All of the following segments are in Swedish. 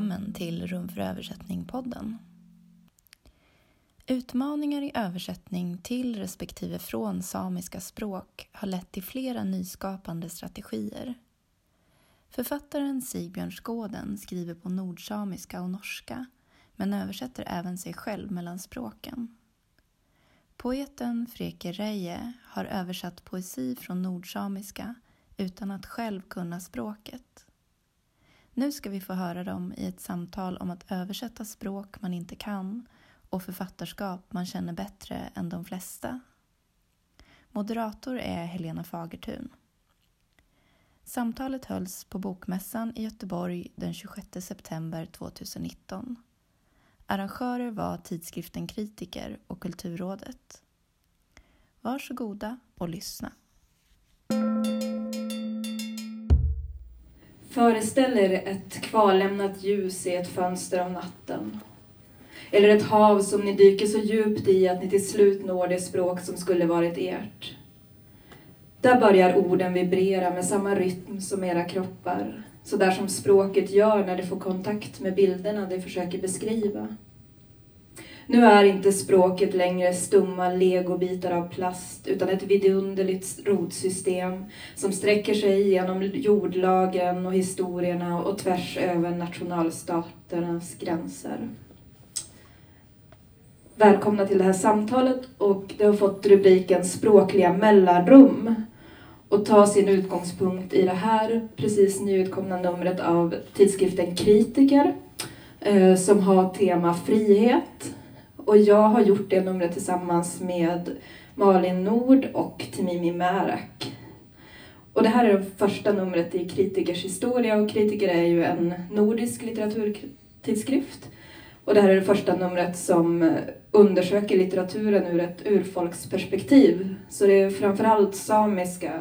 välkommen till Rum för översättning-podden. Utmaningar i översättning till respektive från samiska språk har lett till flera nyskapande strategier. Författaren Sigbjörn Skåden skriver på nordsamiska och norska men översätter även sig själv mellan språken. Poeten Freke Reije har översatt poesi från nordsamiska utan att själv kunna språket. Nu ska vi få höra dem i ett samtal om att översätta språk man inte kan och författarskap man känner bättre än de flesta. Moderator är Helena Fagertun. Samtalet hölls på Bokmässan i Göteborg den 26 september 2019. Arrangörer var tidskriften Kritiker och Kulturrådet. Varsågoda och lyssna. Föreställ er ett kvarlämnat ljus i ett fönster om natten. Eller ett hav som ni dyker så djupt i att ni till slut når det språk som skulle varit ert. Där börjar orden vibrera med samma rytm som era kroppar, så där som språket gör när det får kontakt med bilderna det försöker beskriva. Nu är inte språket längre stumma legobitar av plast utan ett vidunderligt rotsystem som sträcker sig genom jordlagen och historierna och tvärs över nationalstaternas gränser. Välkomna till det här samtalet och det har fått rubriken Språkliga mellanrum och tar sin utgångspunkt i det här precis nyutkomna numret av tidskriften Kritiker eh, som har tema frihet och jag har gjort det numret tillsammans med Malin Nord och Timimi Märak. Och det här är det första numret i Kritikers historia och Kritiker är ju en nordisk litteraturtidskrift. Och det här är det första numret som undersöker litteraturen ur ett urfolksperspektiv. Så det är framförallt samiska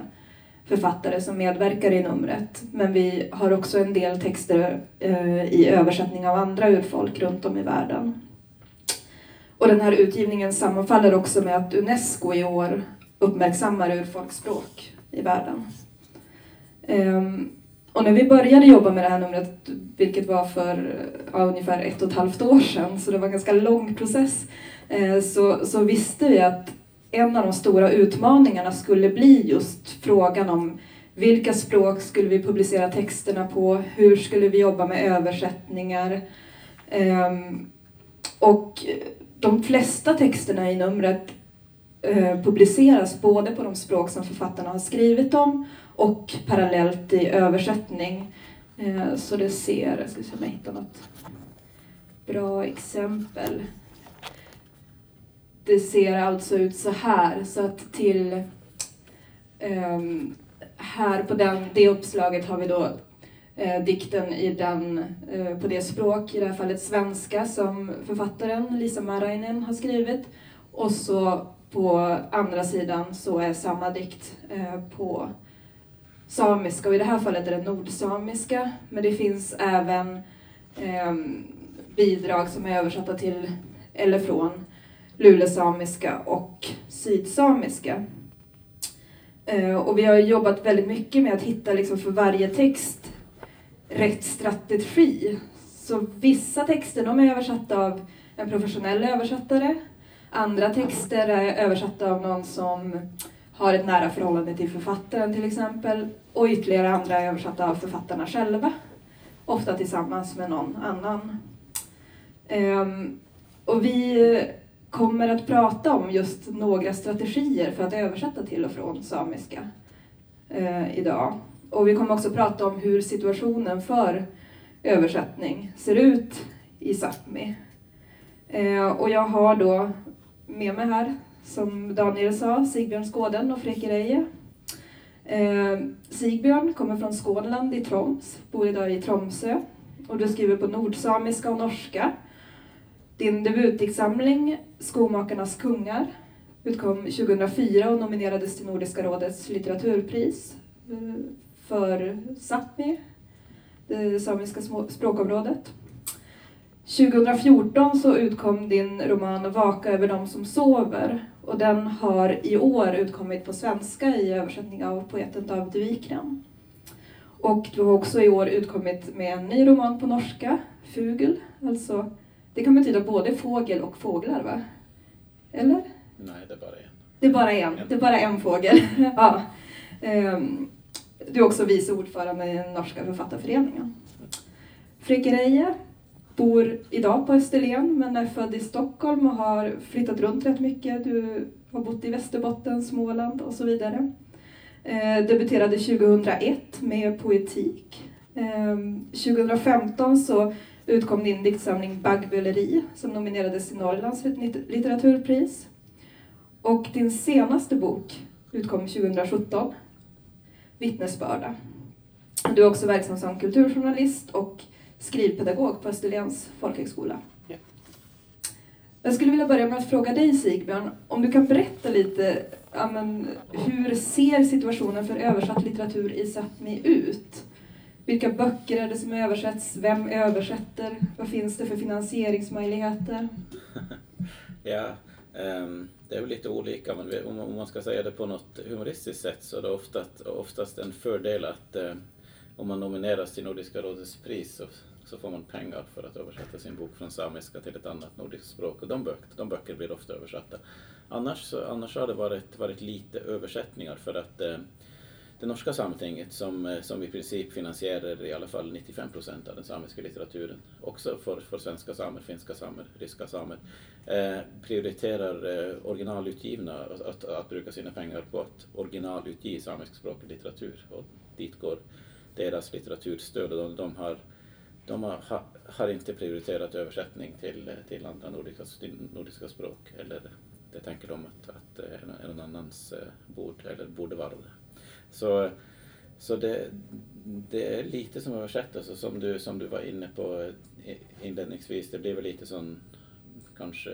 författare som medverkar i numret. Men vi har också en del texter eh, i översättning av andra urfolk runt om i världen. Och den här utgivningen sammanfaller också med att Unesco i år uppmärksammar urfolksspråk i världen. Um, och när vi började jobba med det här numret, vilket var för ja, ungefär ett och ett halvt år sedan, så det var en ganska lång process, eh, så, så visste vi att en av de stora utmaningarna skulle bli just frågan om vilka språk skulle vi publicera texterna på? Hur skulle vi jobba med översättningar? Um, och de flesta texterna i numret eh, publiceras både på de språk som författarna har skrivit om och parallellt i översättning. Eh, så det ser, jag ska se om jag hittar något bra exempel. Det ser alltså ut så här, så att till um, här på den, det uppslaget har vi då eh, dikten i den, eh, på det språk, i det här fallet svenska, som författaren Lisa Marainen har skrivit. Och så på andra sidan så är samma dikt eh, på samiska och i det här fallet är det nordsamiska. Men det finns även eh, bidrag som är översatta till eller från lulesamiska och sydsamiska. Eh, och vi har jobbat väldigt mycket med att hitta liksom för varje text rätt strategi. Så vissa texter de är översatta av en professionell översättare. Andra texter är översatta av någon som har ett nära förhållande till författaren till exempel. Och ytterligare andra är översatta av författarna själva. Ofta tillsammans med någon annan. Um, och vi kommer att prata om just några strategier för att översätta till och från samiska uh, idag. Och vi kommer också prata om hur situationen för översättning ser ut i Sápmi. Eh, och jag har då med mig här, som Daniel sa, Sigbjörn Skåden och Freke Reije. Eh, Sigbjörn kommer från Skånland i Troms, bor idag i Tromsö och du skriver på nordsamiska och norska. Din debutdiktsamling Skomakarnas kungar utkom 2004 och nominerades till Nordiska rådets litteraturpris eh, för Sápmi, det samiska språkområdet. 2014 så utkom din roman Vaka över dem som sover och den har i år utkommit på svenska i översättning av poeten David Wikram. Och du har också i år utkommit med en ny roman på norska, Fugel. Alltså, det kan betyda både fågel och fåglar, va? Eller? Nej, det är bara en. Det är bara en, det är bara en fågel. ja. Ehm, du är också vice ordförande i den norska författarföreningen. Freke Reije bor idag på Österlen men är född i Stockholm och har flyttat runt rätt mycket. Du har bott i Västerbotten, Småland och så vidare. Eh, debuterade 2001 med poetik. Eh, 2015 så utkom din diktsamling Baggböleri som nominerades till Norrlands litteraturpris. Och din senaste bok utkom 2017, Vittnesbörda. Du är också verksam som kulturjournalist och skrivpedagog på Österlens folkhögskola. Ja. Jag skulle vilja börja med att fråga dig Sigbjörn, om du kan berätta lite, ja, men, hur ser situationen för översatt litteratur i Sápmi ut? Vilka böcker är det som översätts? Vem översätter? Vad finns det för finansieringsmöjligheter? ja, um, det är väl lite olika, men om man ska säga det på något humoristiskt sätt så är det oftast, oftast en fördel att eh, om man nomineras till Nordiska rådets pris så, så får man pengar för att översätta sin bok från samiska till ett annat nordiskt språk och de, böcker, de böcker blir ofta översatta. Annars, annars har det varit, varit lite översättningar för att eh, det norska sametinget som, eh, som i princip finansierar i alla fall 95 procent av den samiska litteraturen, också för, för svenska samer, finska samer, ryska samer, eh, prioriterar eh, originalutgivna, att, att, att, bruka sina pengar på att originalutge samiskspråkig litteratur. Och dit går deras litteraturstöd och de, de har de har, har, inte prioriterat översättning till, till andra nordiska, nordiska språk. Eller det tänker de att, att eh, är någon annans eh, bord, eller borde vara det. Så, så det, det är lite som översättelse, alltså som, du, som du var inne på eh, inledningsvis. Det blir väl lite som kanske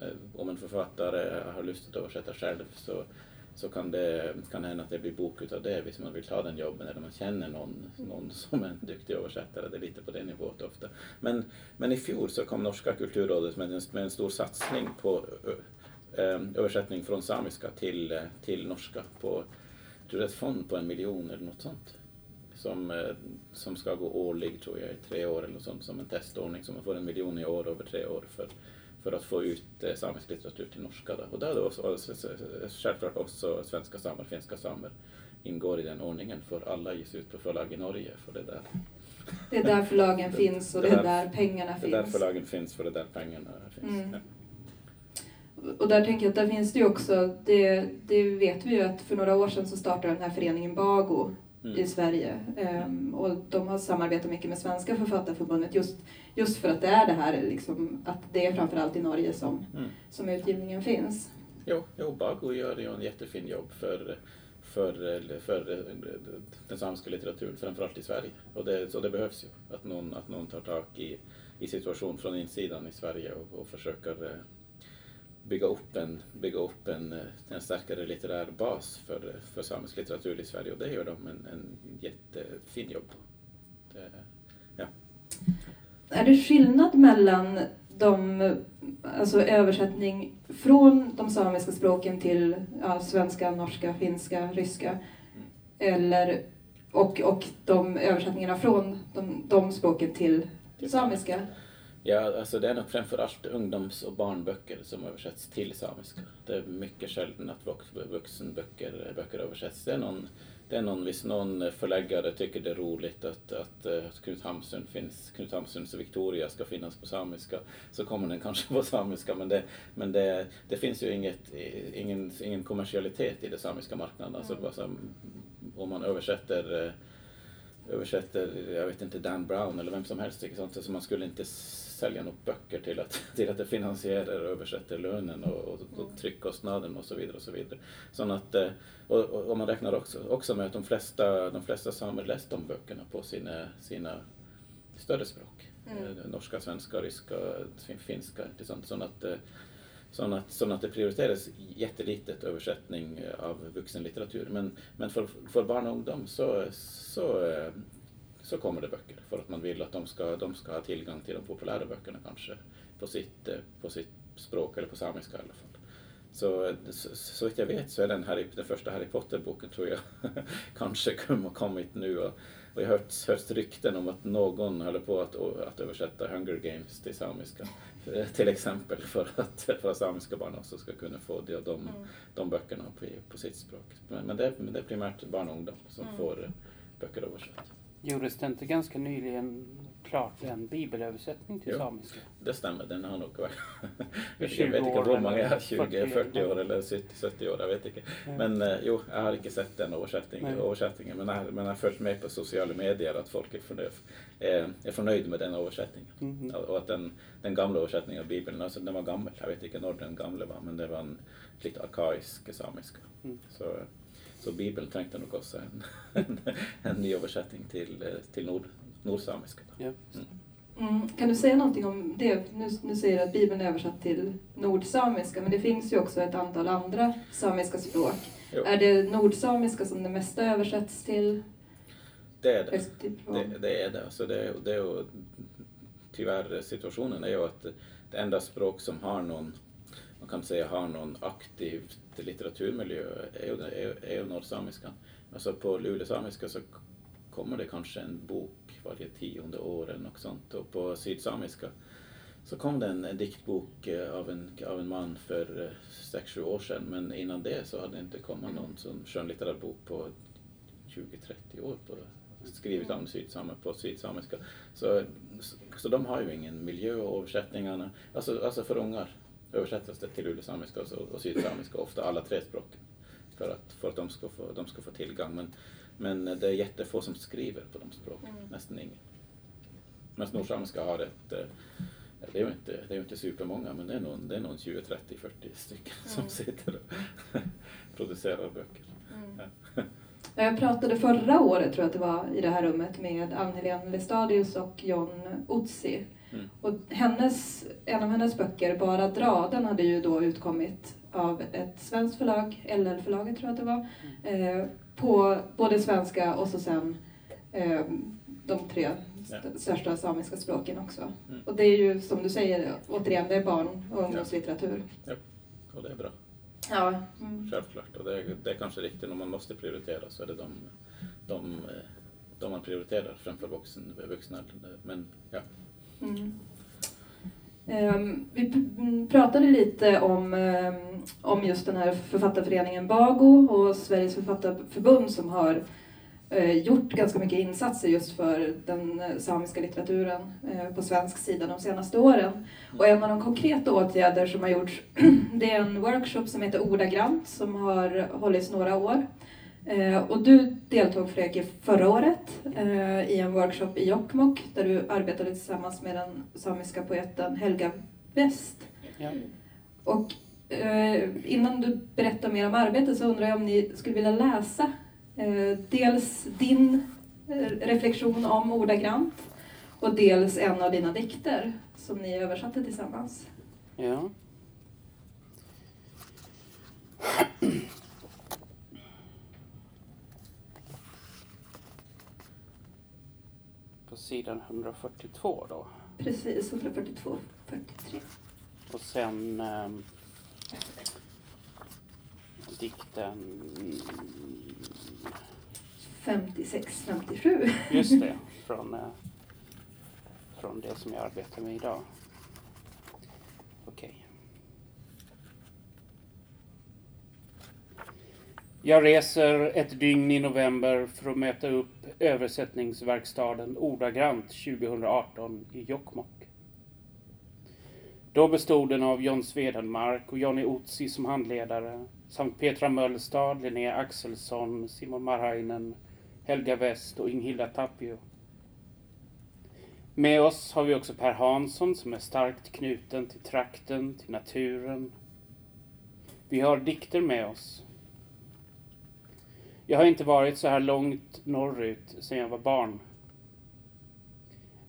eh, om en författare har lust att översätta själv så så kan det kan hända att det blir bok utav det hvis man vill ta den jobben eller man känner någon, någon som är en duktig översättare. Det är lite på det nivån ofta. Men, men i fjol så kom Norska kulturrådet med en, med en stor satsning på eh, översättning från samiska till, till norska på tror det är ett fond på en miljon eller något sånt. Som, som ska gå årlig tror jag i tre år eller något sånt som en testordning. Så man får en miljon i år över tre år för för att få ut eh, samisk litteratur till norska. Då. Och där då så, självklart också svenska samer, finska samer ingår i den ordningen för alla ges ut på förlag i Norge. För det, där. det är där förlagen det, finns och det, är där pengarna finns. Det är där förlagen finns för det är där pengarna finns. Mm. Ja. Och där tänker jag att där finns det ju också, det, det vet vi ju att för några år sedan så startade den här föreningen Bago mm. i Sverige. Um, och de har samarbetat mycket med Svenska författarförbundet just, just för att det är det här liksom, att det är framförallt i Norge som, mm. som utgivningen finns. Jo, jo Bago gör ju en jättefin jobb för för, för den samiska litteraturen, framförallt i Sverige. Och det, så det behövs ju, att någon, att någon tar tag i, i situation från insidan i Sverige och, och försöker eh, bygga upp en, bygga upp en, eh, en starkare litterär bas för, för samisk litteratur i Sverige och det gör de en, en jättefin jobb det, ja. Är det skillnad mellan de, alltså översättning från de samiska språken till ja, svenska, norska, finska, ryska mm. eller, och, och de översättningarna från de, de språken till samiska? Ja, alltså det är nog framförallt ungdoms och barnböcker som översätts till samiska. Det är mycket sällan att vuxenböcker böcker översätts. Det är någon, det är någon, någon förläggare tycker det är roligt att, att, att Knut Hamsun finns, Knut Hamsuns Victoria ska finnas på samiska, så kommer den kanske på samiska, men det, men det, det finns ju inget, ingen, ingen kommersialitet i den samiska marknaden. Alltså, mm. alltså, om man översätter översätter, jag vet inte, Dan Brown eller vem som helst. Sånt, så man skulle inte sälja några böcker till att, till att det finansierar och översätter lönen och, och, och mm. tryckkostnaden och så vidare. Och så vidare. Så att, eh, och, och, man räknar också, också med att de flesta, de flesta samer läst de böckerna på sina, sina större språk. Mm. Eh, norska, svenska, ryska, finska. Sånt, så att, eh, så att, så att det prioriteras jättelitet översättning av vuxenlitteratur. Men, men för, för barn och ungdom så, så så kommer det böcker för att man vill att de ska, de ska ha tillgång till de populära böckerna kanske på sitt, eh, på sitt språk eller på samiska i alla fall. så, så, så jag vet så är den, Harry, den första Harry Potter-boken tror jag kanske kommit nu. Och, och jag har hört, hört rykten om att någon håller på att, att översätta Hunger Games till samiska. Till exempel för att, för att samiska barn också ska kunna få de, de, mm. de böckerna på, på sitt språk. Men, men, det, men det är primärt barn och ungdom som mm. får böcker översatta. Gjordes det inte ganska nyligen klart en bibelöversättning till jo, samiska? det stämmer. Den har nog varit... jag vet inte hur många, 20, 40 år eller 70 år, jag vet inte. Men eh, jo, jag har inte sett den översättningen, översättningen men, jag, men jag har följt med på sociala medier att folk är, förnöjd, är, är förnöjda med den översättningen. Mm. Och att den, den gamla översättningen av Bibeln, alltså den var gammal, jag vet inte när den gamla var, men det var en lite arkaisk samiska. Mm. Så, så Bibeln tänkte nog också en, en, en ny översättning till, till nord, nordsamiska. Ja. Mm. Mm. Kan du säga någonting om det? Nu, nu säger du att Bibeln är översatt till nordsamiska, men det finns ju också ett antal andra samiska språk. Jo. Är det nordsamiska som det mesta översätts till? Det är det. Det, det är det. Alltså det, det är, tyvärr situationen är ju att det enda språk som har någon, man kan säga har någon aktiv litteraturmiljö är ju, är, är ju nordsamiskan. Alltså på lulesamiska så kommer det kanske en bok varje tionde år eller något sånt. Och på sydsamiska så kom det en, diktbok eh, av en, av en man för eh, sex sju år sedan. Men innan det så hade det inte kommit någon som skönlitterär bok på 20-30 år på, skrivit om sydsam, på sydsamiska. Så, så de har ju ingen miljö och översättningarna, alltså, alltså för ungar översätts det till lulesamiska och, och sydsamiska, ofta alla tre språken. För att, för att de, ska få, de ska få tillgång. Men men det är jättefå som skriver på de språken, mm. nästan ingen. Men nordsamiska har ett, eh, det är ju inte, det är inte supermånga, men det är nog, det är nog 20, 30, 40 stycken mm. som sitter och producerar böcker. Mm. Jag pratade förra året, tror jag att det var, i det här rummet med Ann-Helén Lestadius och John Otzi. Mm. Och hennes, en av hennes böcker, Bara Draden, hade ju då utkommit av ett svenskt förlag, LL-förlaget tror jag att det var. Mm. Eh, på både svenska och så sen eh, de tre ja. största samiska språken också. Mm. Och det är ju som du säger, återigen, det är barn och ungdomslitteratur. Ja, ja. och det är bra. Ja. Mm. Självklart, och det är, det är kanske riktigt om man måste prioritera så är det de, de, de man prioriterar framför vuxen, vuxna. Men ja. Mm. Um, vi mm, pratade lite om um, om just den här författarföreningen Bago och Sveriges författarförbund som har uh, gjort ganska mycket insatser just för den eh, samiska litteraturen uh, på svensk sida de senaste åren. Och en av de konkreta åtgärder som har gjorts det är en workshop som heter Ordagrant som har hållits några år. Och du deltog Fredrik förra året i en workshop i Jokkmokk där du arbetade tillsammans med den samiska poeten Helga West. Ja. Och Eh, innan du berättar mer om arbetet så undrar jag om ni skulle vilja läsa eh, dels din eh, reflektion om ordagrant och dels en av dina dikter som ni översatte tillsammans. Ja. Sidan 142 då? Precis, 142, 43. Och sen um, dikten... 56, 57. Just det, från, eh, från det som jag arbetar med idag. Okej. Okay. Jag reser ett dygn i november för att möta upp översättningsverkstaden Ordagrant 2018 i Jokkmokk. Då bestod den av John Swedenmark och Jonny Otzi som handledare samt Petra Möllstad, Linnea Axelsson, Simon Marhainen, Helga West och Inghilda Tapio. Med oss har vi också Per Hansson som är starkt knuten till trakten, till naturen. Vi har dikter med oss. Jag har inte varit så här långt norrut sedan jag var barn.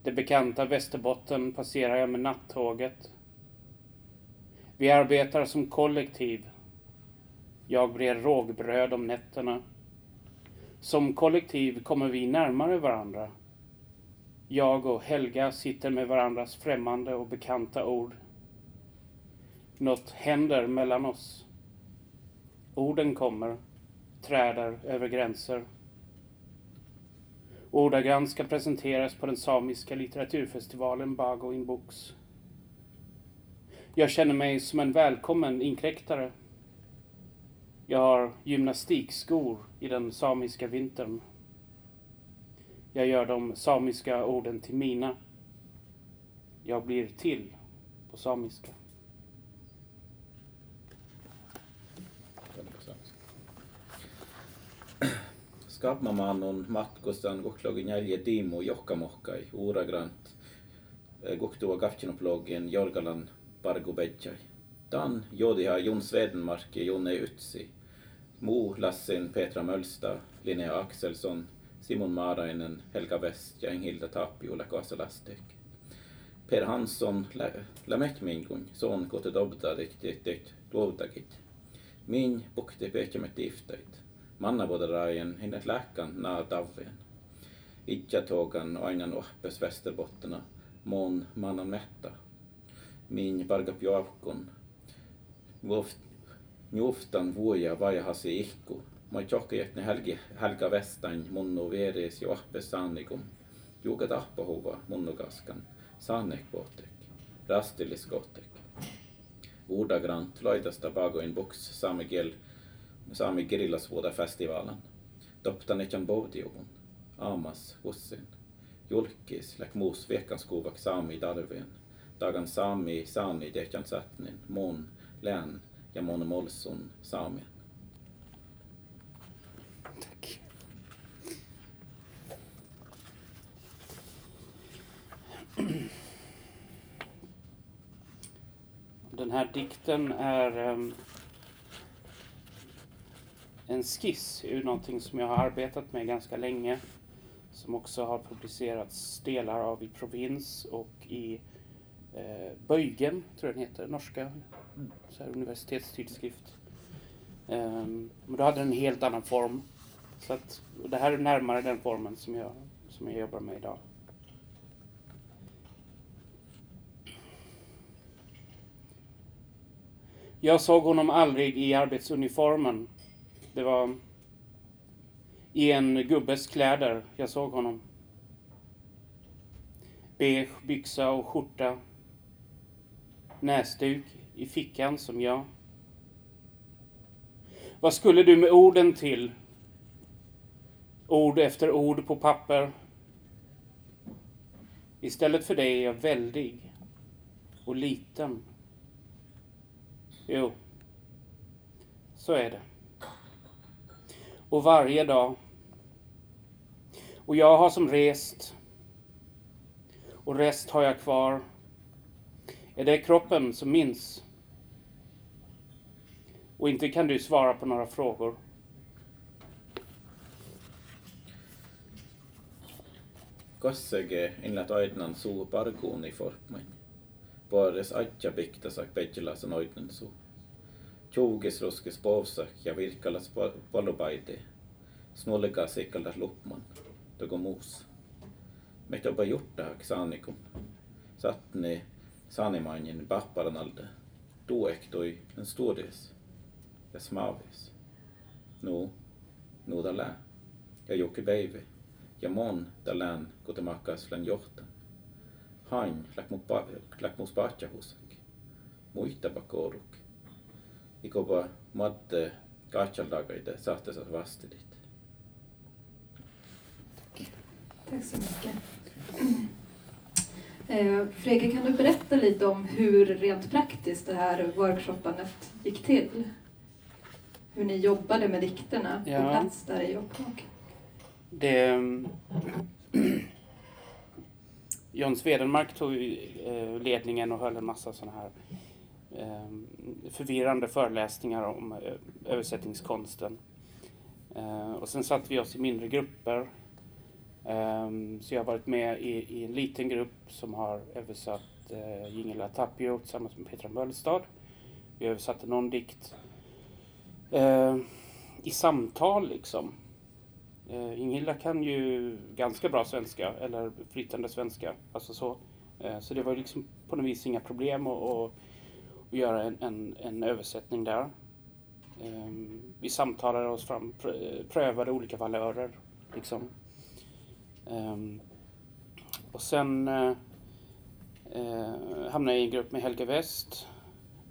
Det bekanta Västerbotten passerar jag med nattåget vi arbetar som kollektiv. Jag brer rågbröd om nätterna. Som kollektiv kommer vi närmare varandra. Jag och Helga sitter med varandras främmande och bekanta ord. Något händer mellan oss. Orden kommer, träder över gränser. Ordagrant ska presenteras på den samiska litteraturfestivalen Bago in Books. Jag känner mig som en välkommen inkräktare. Jag har gymnastikskor i den samiska vintern. Jag gör de samiska orden till mina. Jag blir till på samiska. Kabmamanon matkustan goklogin timo johkamohkai, uuragrant, eh, goktua kaftsinoplogen jorgalan pargubedjai. Tan jodiha Jon Swedenmark ja Jonne Utsi, Mo Lassin, Petra Mölsta, Linnea Axelsson, Simon Marainen, Helga West, Hilda Tapio, Lakasa Lastek. Per Hansson, Lamek Mingun, Son Kote Dobda, Diktik, Diktik, Lovdagit. Min Bukti Pekemet Diftait. Mannavuodaraien hinnet lähkan naa tavien. Itjatogan ainan ohpes Västerbottena, mon mannan metta. Min pargap joavkun. Njuftan vuoja vajahasi ihku. Mä tjohkeet ne helgi, helga vestain munnu vieres jo ohpes saannikum. Juuka tahpahuva munnukaskan. Saanek pohtek. Rastillis kohtek. Ordagrant laitasta pagoin buks saamekeel Saami Kirillasvuoda-festivalen. Doptanetjan Boutiuvun. Aamas Hussin. Julkis läk muus vekanskuuvak saami tarvien. Tagan saami saami tehjan sätnin, mun län ja mun molsun saamien. Tack. Den här dikten är um, en skiss ur någonting som jag har arbetat med ganska länge. Som också har publicerats delar av i Provins och i eh, Böjgen, tror jag den heter, norska så här, universitetstidskrift. Um, men då hade den en helt annan form. Så att, det här är närmare den formen som jag, som jag jobbar med idag. Jag såg honom aldrig i arbetsuniformen det var i en gubbes kläder jag såg honom. Beige byxa och skjorta. Näsduk i fickan som jag. Vad skulle du med orden till? Ord efter ord på papper. Istället för dig är jag väldig och liten. Jo, så är det och varje dag. Och jag har som rest och rest har jag kvar. Är det kroppen som minns? Och inte kan du svara på några frågor. Kassege inlät aidnan suu parkuuni forpmain. Puores atja piktasak petjelasan aidnan suu. Julkisroskispauvsa ja virkkalas valopaite. Snollega seikkalas lupman. Togo muus. Mehtopa jutta ksanikum. Satne sanimainen papparanalde. Tuektoi en studies. Ja smavis. Nu, nu dalä. Ja jokki beive. Ja mon dalän kutemakas län johtan. Hain läkmus patjahusak. Muihtava koruk. Ikopa matte kahtjaltakaita sahtesas vastilit. Tack så mycket. Eh, Fredrik, kan du berätta lite om hur rent praktiskt det här workshoppandet gick till? Hur ni jobbade med dikterna Ja. på plats där i Jokkmokk? Det... John Svedenmark tog eh, ledningen och höll en massa sådana här Ehm, förvirrande föreläsningar om eh, översättningskonsten. Eh, och sen satt vi oss i mindre grupper. Eh, så jag har varit med i, i en liten grupp som har översatt eh, Tapio tillsammans med Petra Möllstad. Vi översatte någon dikt eh, i samtal liksom. Eh, Ingilla kan ju ganska bra svenska, eller flytande svenska. Alltså så. Eh, så det var liksom på något vis inga problem att, och göra en, en, en översättning där. Um, vi samtalade oss fram, prövade olika valörer. Liksom. Um, och sen eh, eh hamnade jag i en grupp med Helge West.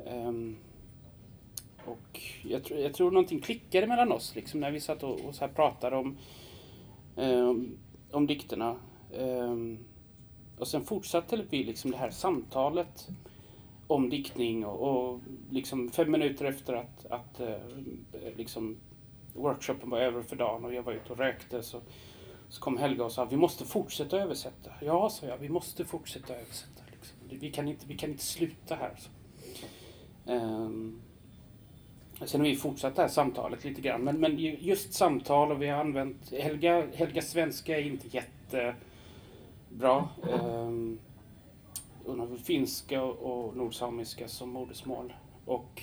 Um, och jag, tr jag tror någonting klickade mellan oss liksom, när vi satt och, och så här pratade om, um, om dikterna. Um, och sen fortsatte vi liksom det här samtalet om diktning och, och liksom fem minuter efter att, att eh, liksom workshopen var över för dagen och jag var ute och rökte så, så kom Helga och sa vi måste fortsätta översätta. Ja, sa jag, vi måste fortsätta översätta. Liksom. Vi, kan inte, vi kan inte sluta här. Um, Sen har vi fortsatt det här samtalet lite grann. Men, men just samtal och vi har använt... Helga, Helga svenska är inte jättebra. Um, hon har finska och nordsamiska som modersmål. Och,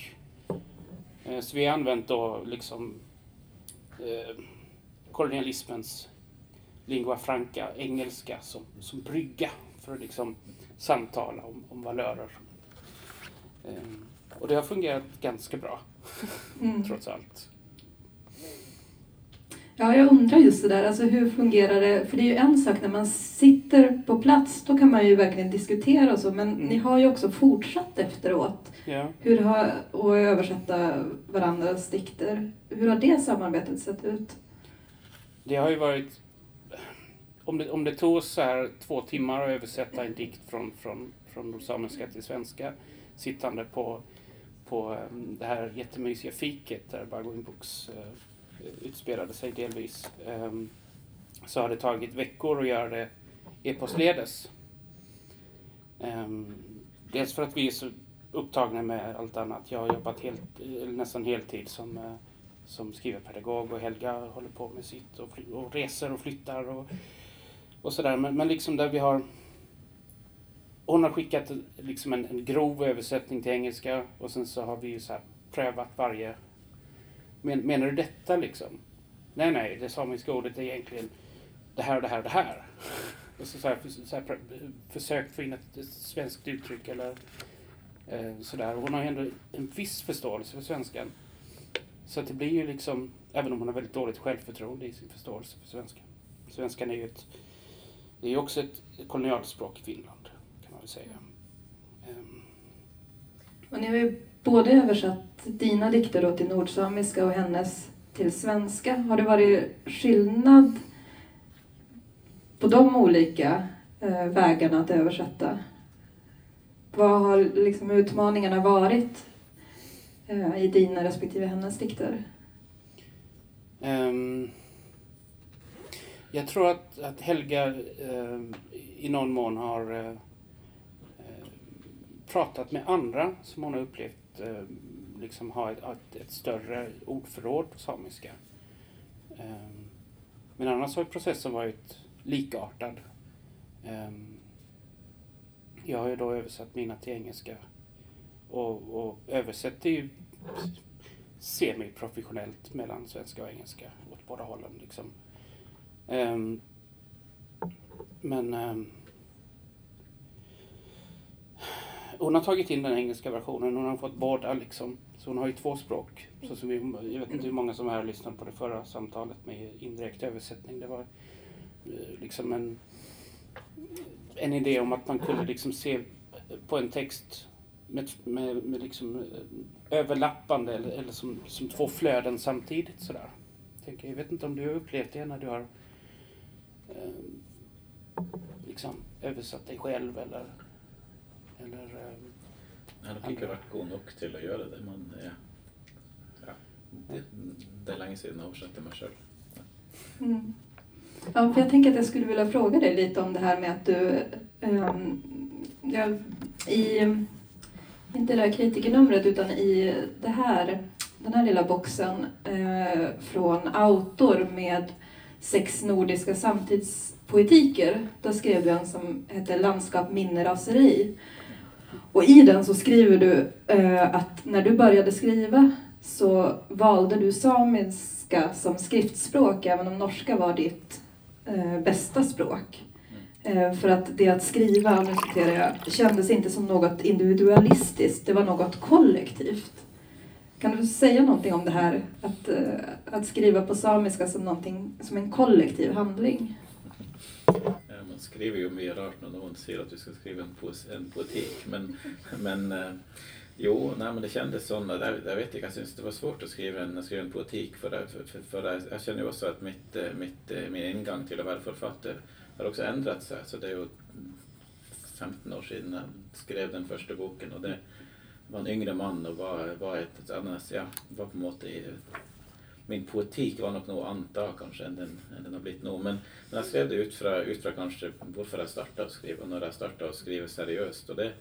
uh, så vi har använt då liksom uh, kolonialismens lingua franca, engelska, som, som brygga för att liksom samtala om, om valörer. Um, och det har fungerat ganska bra. Mm. Trots allt. Ja, jag undrar just det där, alltså hur fungerar det? För det är ju en sak när man sitter på plats, då kan man ju verkligen diskutera och så, men mm. ni har ju också fortsatt efteråt. Ja. Hur har, och översätta varandras dikter. Hur har det samarbetet sett ut? Det har ju varit... Om det, om det tog så här två timmar att översätta en dikt från, från, från samiska till svenska, sittande på på ehm, det här jättemysiga fiket där Bargoing Books uh, utspelade sig delvis. Um, så har det tagit veckor att göra det e-postledes. Um, dels för att vi är så upptagna med allt annat. Jag har jobbat helt, nästan heltid som, uh, som skrivarpedagog och Helga håller på med sitt och, och reser och flyttar och, och sådär. Men, men liksom där vi har hon har skickat liksom en, en grov översättning till engelska och sen så har vi så prövat varje... Men, menar du detta liksom? Nej, nej, det samiska ordet är egentligen det här och det här och det här. Och så, så, här, så här, försökt få in ett, ett svenskt uttryck eller eh, sådär. Hon har ändå en viss förståelse för svenskan. Så att det blir ju liksom, även om hon har väldigt dåligt självförtroende i sin förståelse för svenskan. Svenskan är ju ett, det är ju också ett kolonialspråk i Finland kan man väl säga. Um. Och ni har ju både översatt dina dikter då till nordsamiska och hennes till svenska. Har det varit skillnad på de olika eh, vägarna att översätta? Vad har liksom utmaningarna varit eh, i dina respektive hennes dikter? Um, jag tror att, att Helga uh, i någon mån har uh, pratat med andra som hon har upplevt att eh, liksom ha ett, ett, större ordförråd på samiska. Ehm, men annars har processen varit likartad. Ehm, jag har ju då översatt mina till engelska och, och översätter ju semiprofessionellt mellan svenska och engelska åt båda hållen. Liksom. Ehm, men um, hon har tagit in den engelska versionen, hon har fått båda liksom. Så hon har ju två språk. Så som vi, jag vet inte hur många som här lyssnade på det förra samtalet med indirekt översättning. Det var eh, liksom en, en idé om att man kunde liksom se på en text med, med, med liksom eh, överlappande eller, eller som, som två flöden samtidigt sådär. Tänker, jag vet inte om du har upplevt det när du har eh, liksom översatt dig själv eller eller, eh, ja, de fick ju varit god nog till att göra det. Man, ja, ja, det, det är länge sedan jag översatte mig själv. Ja. Mm. Ja, för jag tänker att jag skulle vilja fråga dig lite om det här med att du um, ja, i, inte det här kritikernumret, utan i det här, den här lilla boxen eh, från Autor med sex nordiska samtidspoetiker. Där skrev du en som heter Landskap, minne, raseri. Och i den så skriver du eh, att när du började skriva så valde du samiska som skriftspråk även om norska var ditt eh, bästa språk. Eh, för att det att skriva, nu citerar jag, kändes inte som något individualistiskt, det var något kollektivt. Kan du säga någonting om det här att, eh, att skriva på samiska som, som en kollektiv handling? Skriver ju mer rart när hon säger att du ska skriva en, poes, en poetik. Men, men eh, jo, nej, men det kändes så. Jag, jag vet inte, jag syns det var svårt att skriva en, skriva en poetik. För, det, för, för, för jag känner ju också att mitt, eh, mitt, eh, min ingång till att vara författare har också ändrat sig. Så det är ju 15 år sedan jag skrev den första boken. Och det var en yngre man och var, var ett annat, ja, var på måttet i min poetik var nog nog anta kanskje än den, enn den har blivit nu. Men, men jag skrev det ut fra, ut fra kanskje hvorfor varför jag å skrive, og när jag starta å skriva seriöst. Og, det,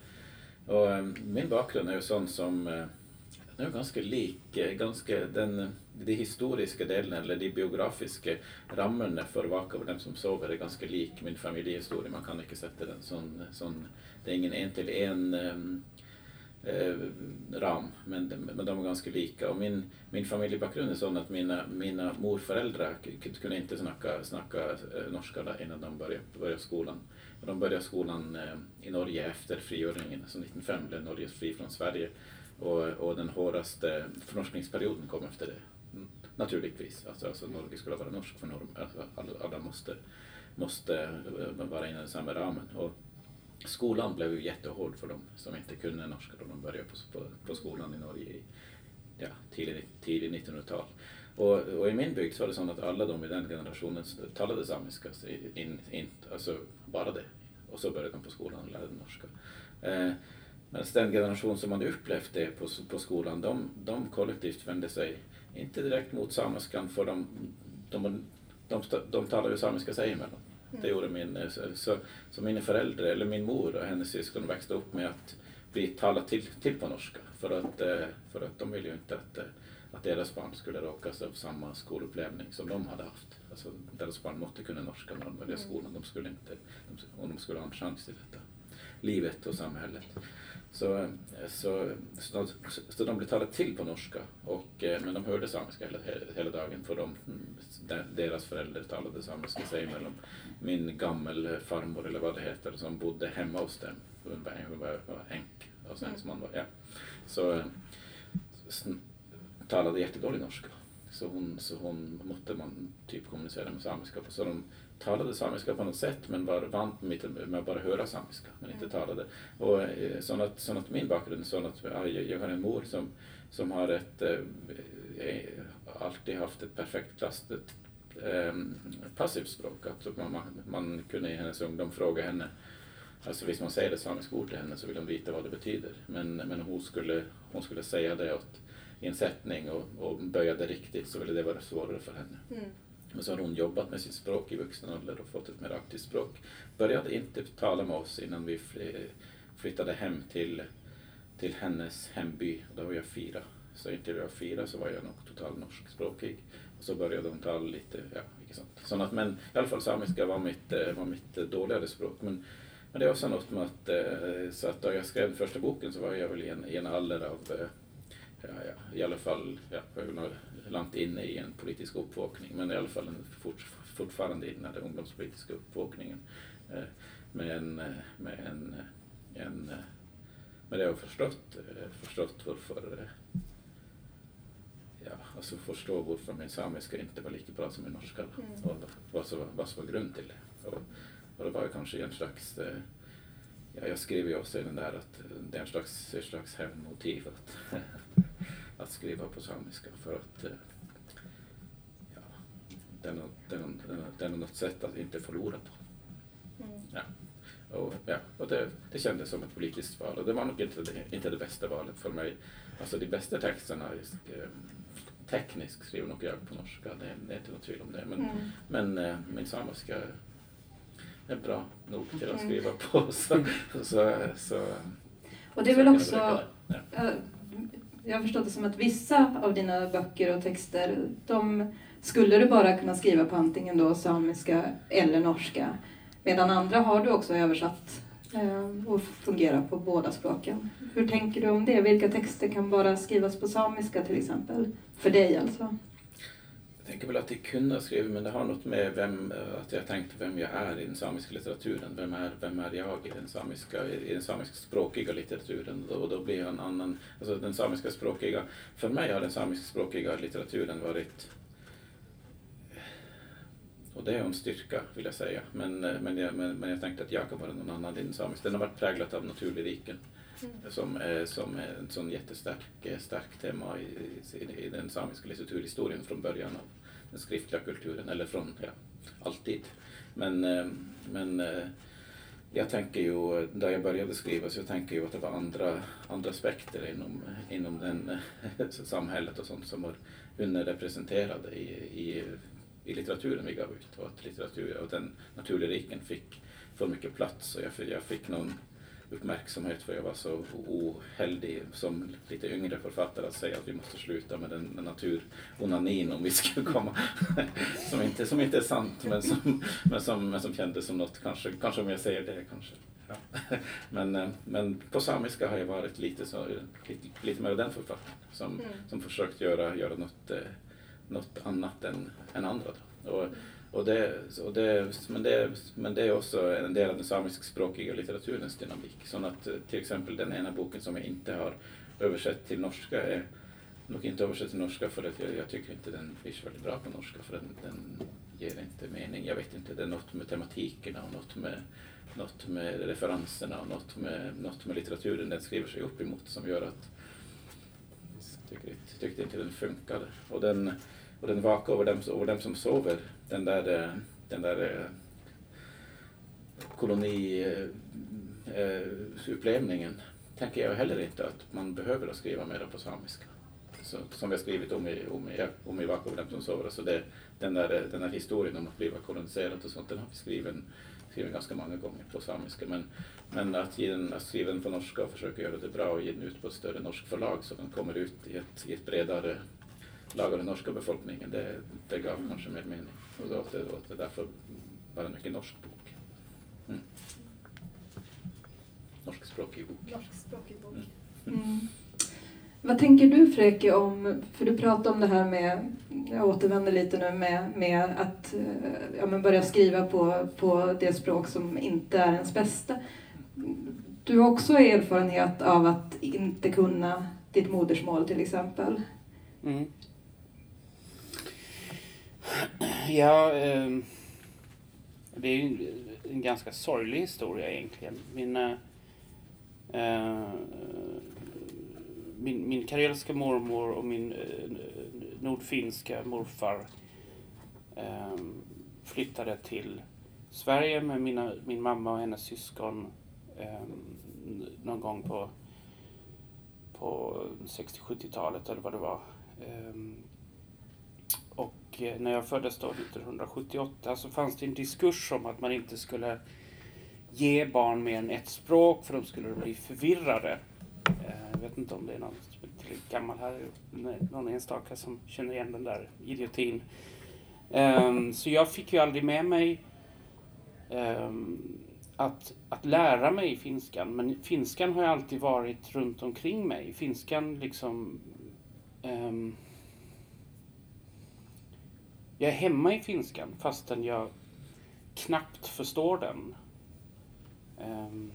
og um, eh, min bakgrund är ju sån som uh, den är ganska lik eh, ganske den, de historiska delene, eller de biografiska ramarna för Vaka over dem som sover är ganska lik min familjehistoria. Man kan inte sätta den sånn, sånn det är ingen en Eh, ram, men, men de är ganska lika. Och min, min familjebakgrund är sån att mina, mina morföräldrar kunde inte snacka, snacka eh, norska innan de började, började skolan. De började skolan eh, i Norge efter frigöringen, så 1905 blev Norge fri från Sverige. Och, och den hårdaste förnorskningsperioden kom efter det, mm, naturligtvis. Alltså, alltså Norge skulle vara norsk för norm, alltså, alla, alla måste, måste eh, vara inom samma ramen. Och, skolan blev ju jättehård för dem som inte kunde norska då de började på, på, på skolan i Norge i ja, tidigt, tidigt 1900-tal. Och, och, i min bygd så var det så att alla de i den generationen talade samiska, in, in, alltså bara det. Och så började de på skolan och lärde norska. Eh, men den generation som hade upplevt det på, på skolan, de, de kollektivt vände sig inte direkt mot samiskan för de, de, de, de, de talade ju samiska sig emellan. Det gjorde min, eh, så, så mina föräldrar, eller min mor och hennes syskon växte upp med att bli talat till, till på norska. För att, eh, för att de ville ju inte att, eh, att deras barn skulle råkas av samma skolupplevning som de hade haft. Alltså, deras barn måste kunna norska när de började skolan. De skulle inte, de, de skulle ha en chans till detta. Livet och samhället. Så, så, så, så de blev talade till på norska, och, eh, men de hörde samiska hela, hela dagen för de, deras föräldrar talade samiska sig emellan min gammelfarmor eller vad det heter som bodde hemma hos dem. Hon var, hon var, var änk och sen mm. man var, ja. Så, eh, så talade jättedålig norska. Så hon, så hon måtte man typ kommunicera med samiska på. Så de talade samiska på något sätt men var vant med, att bara höra samiska men inte mm. talade. Och eh, så att, så att min bakgrund är så att jag, har en mor som, som har ett, eh, eh alltid haft ett perfekt klass, ett eh, passivt språk. Att man, man, kunde i hennes ungdom fråga henne Alltså visst man säger ett samiskt ord till henne så vill de veta vad det betyder. Men, men hon, skulle, hon skulle säga det åt, i en sättning och, och böja det riktigt så ville det vara svårare för henne. Mm. Och så har hon jobbat med sitt språk i vuxen ålder och fått ett mer aktivt språk. Började inte tala med oss innan vi flyttade hem till, till hennes hemby. Då var jag fyra. Så inte jag var fyra så var jag nog total norskspråkig. Och så började hon tala lite, ja, inte sånt. sånt att, men i alla fall samiska var mitt, eh, var mitt eh, dåligare språk. Men, men det är också något med att, eh, så att då jag skrev första boken så var jag väl i en, i en ålder av, ja, ja, i alla fall, ja, jag långt inne i en politisk uppvakning, men i alla fall fort, fortfarande i den ungdomspolitiska uppvakningen. Med en, med en, en men det har förstått, förstått varför ja, alltså förstå varför min samiska inte var lika bra som min norska mm. och vad som vad som var grund till det. Och, och det var kanske en slags, eh, ja, jag skriver ju också i den där att det är en slags, en slags hämndmotiv att, att skriva på samiska för att eh, ja, det, är något, det, är något, sätt att inte förlora på. Mm. Ja. Och, ja, och det, det kändes som ett politiskt val och det var nog inte det, inte det bästa valet för mig. Alltså de bästa texterna eh, teknisk skriver nog jag på norska, det, det är inte något tvivel om det. Men, mm. men äh, min samiska är bra nog till att mm. skriva på. Så, så, så, och det är väl också, ja jag har förstått det som att vissa av dina böcker och texter, de skulle du bara kunna skriva på antingen då samiska eller norska. Medan andra har du också översatt eh, och fungerar på båda språken. Hur tänker du om det? Vilka texter kan bara skrivas på samiska till exempel? För dig alltså? Tänker väl att jag kunde ha skrivit, men det har något med vem, att jag tänkte vem jag är i den samiska litteraturen. Vem är, vem är jag i den samiska, i den samiska språkiga litteraturen? Och då blir jag en annan, alltså den samiska språkiga, för mig har den samiska språkiga litteraturen varit och det är en styrka vill jag säga. Men, men, jag, men, men jag tänkte att jag kan vara någon annan i den samiska. Den har varit präglad av naturlyriken. Mm. Som, är, som är en sån jättestark stark tema i, i, i den samiska litteraturhistorien från början av den skriftliga kulturen, eller från, ja, alltid. Men, eh, men eh, jag tänker ju, där jag började skriva, så jag tänker ju att det var andra, andra aspekter inom, inom den, eh, samhället och sånt som var underrepresenterade i, i, i litteraturen vi gav ut och att litteratur och den naturlyriken fick för mycket plats och jag, jag fick någon uppmärksamhet för jag var så ohäldig som lite yngre författare att säga att vi måste sluta med den, naturonanin om vi skulle komma, som, inte, som inte är sant men som, men som, men som kändes som något, kanske, kanske om jag säger det kanske. Ja. Men, eh, men på samiska har jag varit lite, så, lite, lite mer den författaren som, mm. som försökt göra, göra något, eh, något annat än, än andra. Då. Och, och det, och det, men, det, men det är också en del av den samiskspråkiga litteraturens dynamik. Så att eh, till exempel den ena boken som jag inte har översatt till norska är nog inte översatt till norska för att jag, jag tycker inte den blir så väldigt bra på norska för den, den ger inte mening. Jag vet inte, det är något med tematikerna och något med, något med referenserna och något med, något med litteraturen den skriver sig upp emot som gör att jag tyckte, tyckte inte den funkade. Och den, och den vakar över dem, över dem som sover den där, eh, den där koloniupplevningen eh, eh, eh tänker jag heller inte att man behöver skriva mer på samiska. Så, som vi har skrivit om i, om i, om i Vakov sover. Så det, den, där, den där historien om att bli koloniserad och sånt, den har vi skrivit, skrivit ganska många gånger på samiska. Men, men att, ge den, att skriva den på norska och försöka göra det bra och ge den ut på ett större norskt förlag så den kommer ut i ett, i ett bredare lag av den norska befolkningen, det, det gav kanske mer mening. Och då, det, då, det därför var det en mycket norsk bok. Mm. Norskspråkig bok. Norskspråkig bok. Mm. Mm. Vad tänker du Freke om, för du pratade om det här med, jag återvänder lite nu med, med att ja, men börja skriva på, på det språk som inte är ens bästa. Du har också erfarenhet av att inte kunna ditt modersmål till exempel. Mm. Ja, eh, det är ju en ganska sorglig historia egentligen. Min, eh, eh, min, min karelska mormor och min eh, nordfinska morfar eh, flyttade till Sverige med mina, min mamma och hennes syskon eh, någon gång på, på 60-70-talet eller vad det var. Ehm, och eh, när jag föddes då 1978 så fanns det en diskurs om att man inte skulle ge barn mer än ett språk för de skulle bli förvirrade. Eh, jag vet inte om det är någon gammal här, någon enstaka som känner igen den där idiotin. Ehm, så jag fick ju aldrig med mig ehm, att, att lära mig finskan. Men finskan har ju alltid varit runt omkring mig. Finskan liksom um, jag är hemma i finskan fastän jag knappt förstår den. Um,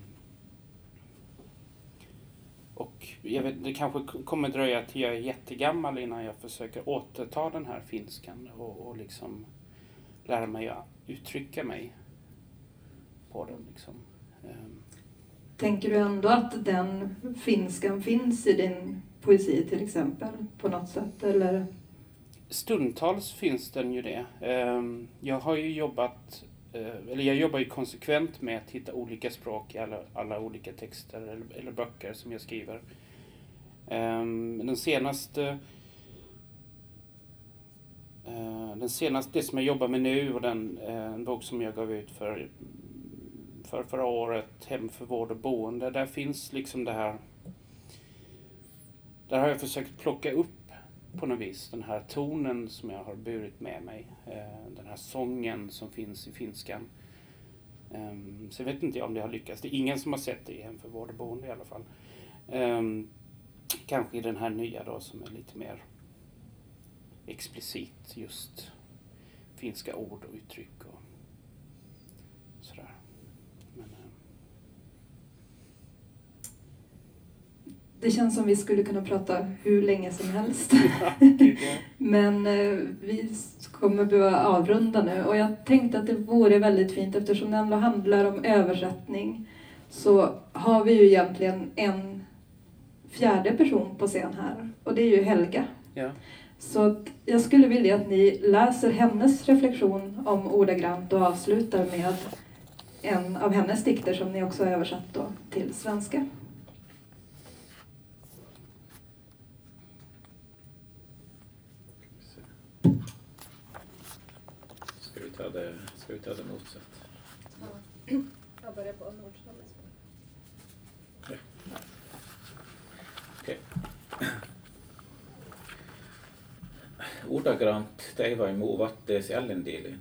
och jag vet, det kanske kommer dröja till jag är jättegammal innan jag försöker återta den här finskan och, och liksom lära mig att uttrycka mig på den. Liksom. Um, Tänker du ändå att den finskan finns i din poesi till exempel på något sätt? Eller? Stundtals finns den ju det. Ehm, jag har ju jobbat, eh, eller jag jobbar ju konsekvent med att hitta olika språk i alla, alla olika texter eller, eller böcker som jag skriver. Ehm, den senaste eh, den senaste, det som jag jobbar med nu och den eh, en bok som jag gav ut för, för förra året, Hem för vård och boende, där finns liksom det här där har jag försökt plocka upp på något vis. Den här tonen som jag har burit med mig. Eh, den här sången som finns i finskan. Ehm, så jag vet inte om det har lyckats. Det är ingen som har sett det i Hem för vård och boende i alla fall. Ehm, kanske i den här nya då som är lite mer explicit just finska ord och uttryck och sådär. Men, eh, det känns som vi skulle kunna prata hur länge som helst. Men eh, vi kommer behöva avrunda nu och jag tänkte att det vore väldigt fint eftersom det ändå handlar om översättning så har vi ju egentligen en fjärde person på scen här och det är ju Helga. ja. Så jag skulle vilja att ni läser hennes reflektion om ordagrant och avslutar med en av hennes dikter som ni också har översatt då till svenska. Det, ska vi ta det motsatt? Jag börjar på nordsamiska. Okej. Ordagrant teiva muu vatteesi ällendilin.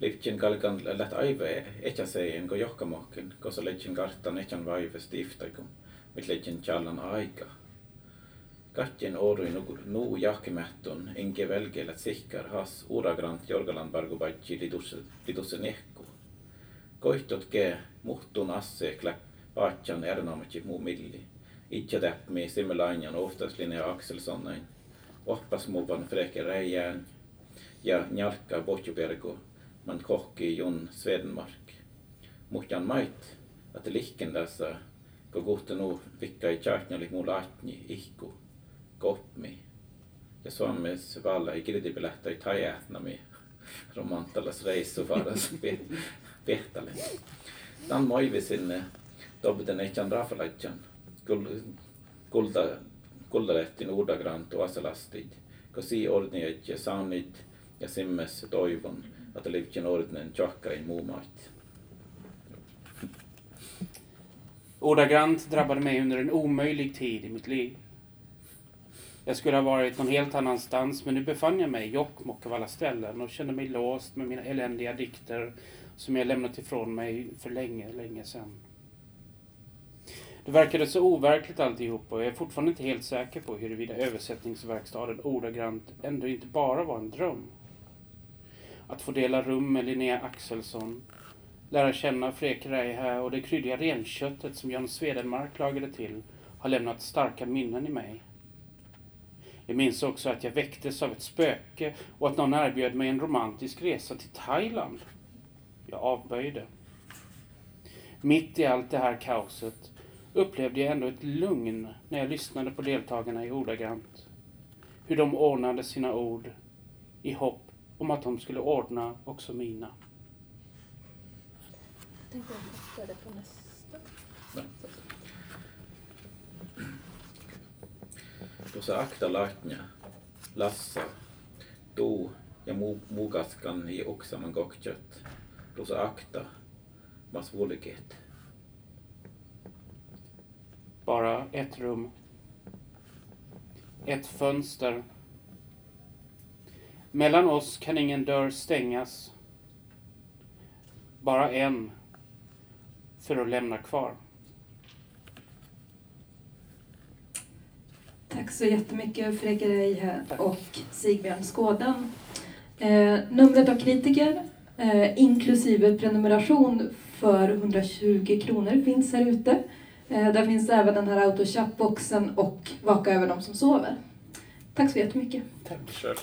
Livtjen kalkan lät aive etäseien ko johkamohkin, kosa leitjen kartan etän vaive stiftaikum, mit leitjen challan aika. Katjen ooruin nuu jahkemähtön, enke välkeillä tsihkar has uuragrant Jorgalan bargubaitsi lidussen ehku. Koihtot kee muhtun asseekla paatjan ernometsi muu milli. Itse täpmi Simmelainjan ohtaslinen Akselsonin, oppasmuvan Freke Räijään ja Njalkka Botjubergo, man kohki Jon Swedenmark. Muhtan mait, että lihkendässä, kun kuhtenu vikkai tjahtnjali muu laatni ihku. Kopmi. Ja Suomessa valla ei i kirjatipilähtö eh, i tajätnami romantalas reissu varas pehtale. Tämän moivisin tobiten etjan rafalaitjan, kulta, kultalehtin ordagrant och aselastit, kun si ordniet ja saunit ja simmes toivon, att livtjen ordnen tjockarin muumait. Ordagrant drabbade mig under en omöjlig tid i mitt liv. Jag skulle ha varit någon helt annanstans men nu befann jag mig i Jokkmokk av alla ställen och kände mig låst med mina eländiga dikter som jag lämnat ifrån mig för länge, länge sedan. Det verkade så overkligt alltihop och jag är fortfarande inte helt säker på huruvida översättningsverkstaden ordagrant ändå inte bara var en dröm. Att få dela rum med Linnea Axelsson, lära känna Fredrik Reiha och det kryddiga renköttet som Jan Swedenmark lagade till har lämnat starka minnen i mig. Jag minns också att jag väcktes av ett spöke och att någon erbjöd mig en romantisk resa till Thailand. Jag avböjde. Mitt i allt det här kaoset upplevde jag ändå ett lugn när jag lyssnade på deltagarna i ordagrant. Hur de ordnade sina ord i hopp om att de skulle ordna också mina. Jag tänkte jag på nästa. Tuossa akta latnya, lassa, tuu ja mu, mukaskan i oksaman kokchat. Tuossa akta, mas vulket. Bara ett rum. Ett fönster. Mellan oss kan ingen dörr stängas. Bara en. För att lämna kvar. Tack så jättemycket Fredrik Reihe och Sigbjörn Skådan. Eh, numret av kritiker, eh, inklusive prenumeration för 120 kronor, finns här ute. Eh, där finns även den här autochat-boxen och Vaka över de som sover. Tack så jättemycket. Kör.